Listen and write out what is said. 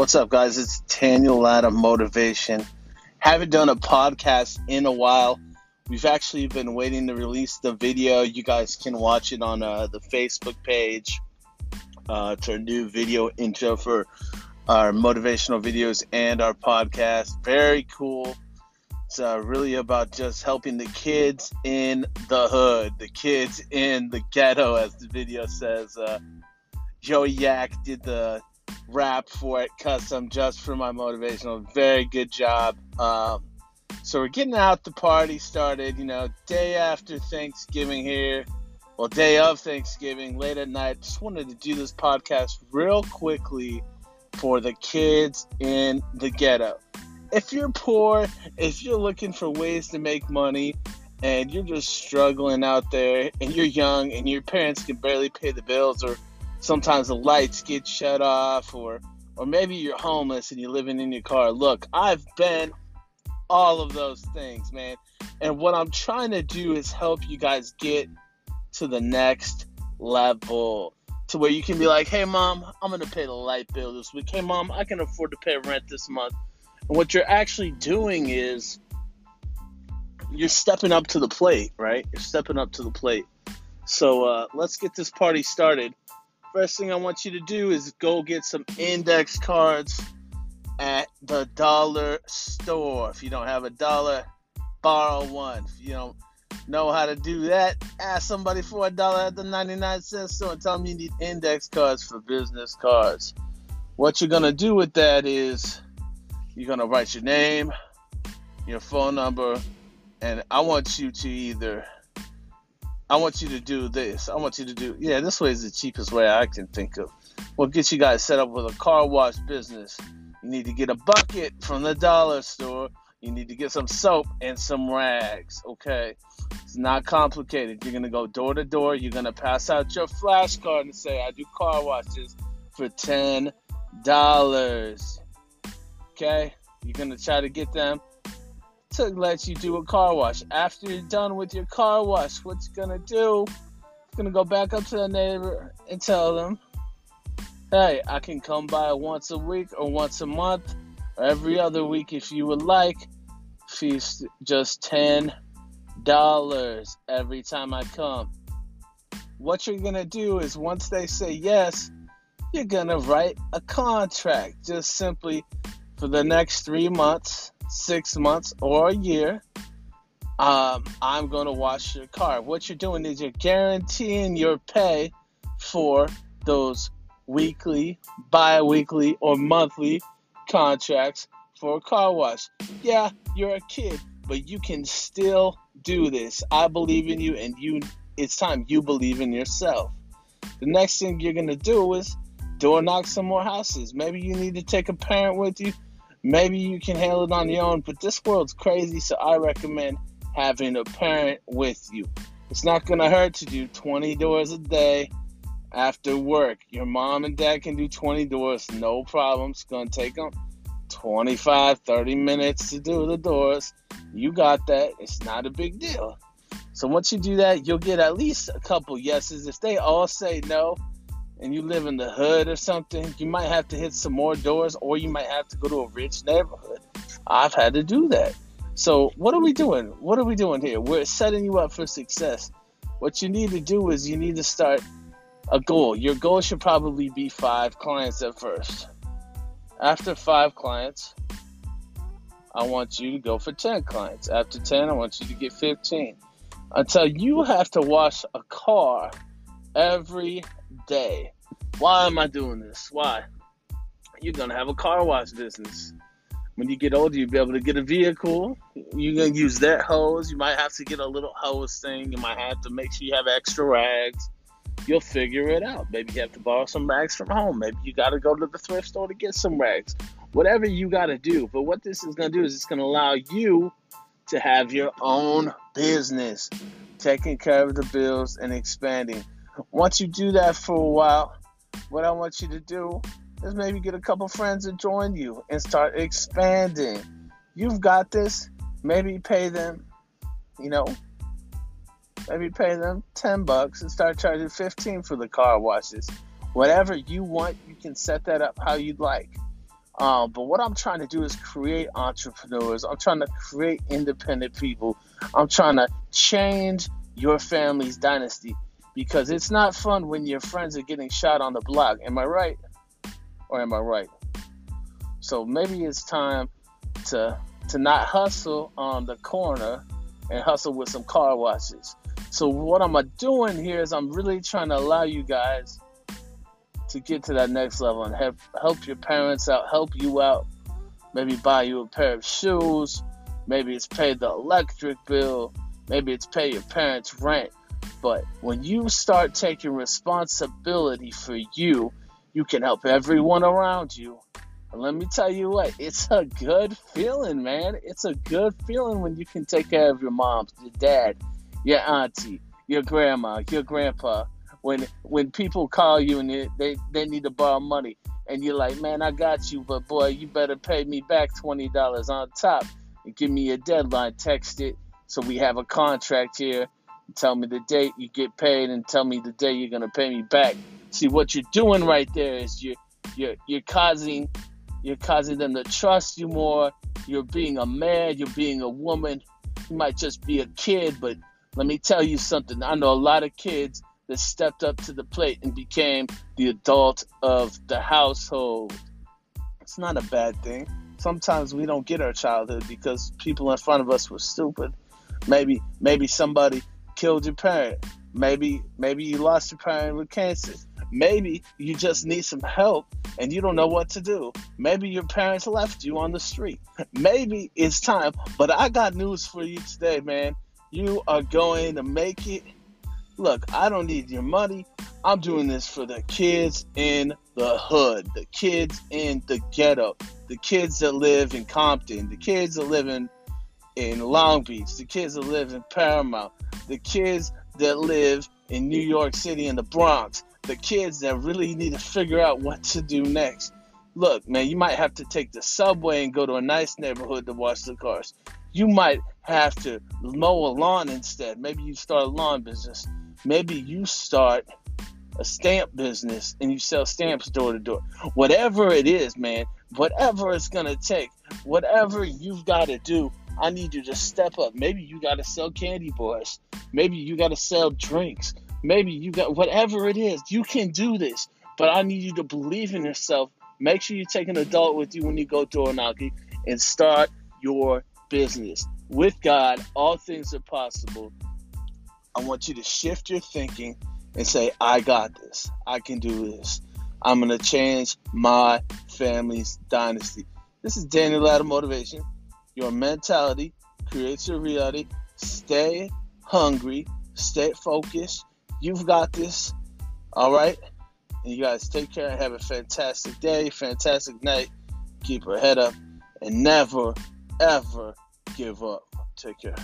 What's up, guys? It's Daniel Adam Motivation. Haven't done a podcast in a while. We've actually been waiting to release the video. You guys can watch it on uh, the Facebook page. Uh, it's our new video intro for our motivational videos and our podcast. Very cool. It's uh, really about just helping the kids in the hood, the kids in the ghetto, as the video says. Uh, Joey Yak did the rap for it custom just for my motivational. Very good job. Um, so we're getting out the party started, you know, day after Thanksgiving here. Well, day of Thanksgiving, late at night. Just wanted to do this podcast real quickly for the kids in the ghetto. If you're poor, if you're looking for ways to make money, and you're just struggling out there, and you're young, and your parents can barely pay the bills, or sometimes the lights get shut off or or maybe you're homeless and you're living in your car. Look, I've been all of those things, man. And what I'm trying to do is help you guys get to the next level to where you can be like, "Hey mom, I'm going to pay the light bill this week. Hey mom, I can afford to pay rent this month." And what you're actually doing is you're stepping up to the plate, right? You're stepping up to the plate. So uh, let's get this party started first thing I want you to do is go get some index cards at the dollar store. If you don't have a dollar, borrow one. If you don't know how to do that, ask somebody for a dollar at the 99 cent store and tell them you need index cards for business cards. What you're going to do with that is you're going to write your name, your phone number, and I want you to either I want you to do this. I want you to do, yeah, this way is the cheapest way I can think of. We'll get you guys set up with a car wash business. You need to get a bucket from the dollar store. You need to get some soap and some rags, okay? It's not complicated. You're to go door to door. You're to pass out your flashcard and say, I do car washes for $10. Okay? You're to try to get them to let you do a car wash. After you're done with your car wash, what you're gonna do? You're gonna go back up to the neighbor and tell them, "Hey, I can come by once a week or once a month or every other week if you would like. Fees just ten dollars every time I come." What you're gonna do is once they say yes, you're gonna write a contract just simply for the next three months six months or a year, um, I'm going to wash your car. What you're doing is you're guaranteeing your pay for those weekly, bi weekly, or monthly contracts for a car wash. Yeah, you're a kid, but you can still do this. I believe in you, and you. It's time you believe in yourself. The next thing you're gonna do is door knock some more houses. Maybe you need to take a parent with you maybe you can handle it on your own, but this world's crazy, so I recommend having a parent with you. It's not going to hurt to do 20 doors a day after work. Your mom and dad can do 20 doors, no problem. It's going to take them 25, 30 minutes to do the doors. You got that. It's not a big deal. So once you do that, you'll get at least a couple yeses. If they all say no, and you live in the hood or something, you might have to hit some more doors or you might have to go to a rich neighborhood. I've had to do that. So, what are we doing? What are we doing here? We're setting you up for success. What you need to do is you need to start a goal. Your goal should probably be five clients at first. After five clients, I want you to go for 10 clients. After 10, I want you to get 15. Until you have to wash a car every day. Why am I doing this? Why? You're gonna have a car wash business. When you get older, you'll be able to get a vehicle. You're gonna use that hose. You might have to get a little hose thing. You might have to make sure you have extra rags. You'll figure it out. Maybe you have to borrow some rags from home. Maybe you got to go to the thrift store to get some rags. Whatever you got to do. But what this is to do is it's to allow you to have your own business, taking care of the bills and expanding. Once you do that for a while, what I want you to do is maybe get a couple friends to join you and start expanding. You've got this. Maybe pay them, you know, maybe pay them 10 bucks and start charging 15 for the car washes. Whatever you want, you can set that up how you'd like. Um, but what I'm trying to do is create entrepreneurs. I'm trying to create independent people. I'm trying to change your family's dynasty because it's not fun when your friends are getting shot on the block. Am I right? Or am I right? So maybe it's time to to not hustle on the corner and hustle with some car washes. So what I'm doing here is I'm really trying to allow you guys to get to that next level and help help your parents out, help you out. Maybe buy you a pair of shoes. Maybe it's pay the electric bill. Maybe it's pay your parents' rent. But when you start taking responsibility for you, you can help everyone around you. And let me tell you what, it's a good feeling, man. It's a good feeling when you can take care of your mom, your dad, your auntie, your grandma, your grandpa, when when people call you and they, they, need to borrow money and you're like, man, I got you, but boy, you better pay me back twenty dollars on top and give me a deadline. Text it so we have a contract here. Tell me the date you get paid and tell me the day you're gonna pay me back. See what you're doing right there is you're you're you're causing you're causing them to trust you more. You're being a man, you're being a woman. You might just be a kid, but let me tell you something. I know a lot of kids that stepped up to the plate and became the adult of the household. It's not a bad thing. Sometimes we don't get our childhood because people in front of us were stupid. Maybe maybe somebody killed your parent. Maybe maybe you lost your parent with cancer. Maybe you just need some help and you don't know what to do. Maybe your parents left you on the street. Maybe it's time. But I got news for you today, man. You are going to make it look, I don't need your money. I'm doing this for the kids in the hood, the kids in the ghetto, the kids that live in Compton, the kids that live in, in Long Beach, the kids that live in Paramount, the kids that live in New York City and the Bronx, the kids that really need to figure out what to do next. Look, man, you might have to take the subway and go to a nice neighborhood to wash the cars. You might have to mow a lawn instead. Maybe you start a lawn business maybe you start a stamp business and you sell stamps door to door. Whatever it is, man, whatever it's gonna take, whatever you've got to do, I need you to step up. Maybe you got to sell candy bars. Maybe you got to sell drinks. Maybe you got whatever it is. You can do this, but I need you to believe in yourself. Make sure you take an adult with you when you go door knocking and start your business. With God, all things are possible. I want you to shift your thinking and say, I got this. I can do this. I'm going to change my family's dynasty. This is Daniel Ladder Motivation. Your mentality creates your reality. Stay hungry. Stay focused. You've got this. All right? And you guys take care and have a fantastic day, fantastic night. Keep your head up and never, ever give up. Take care.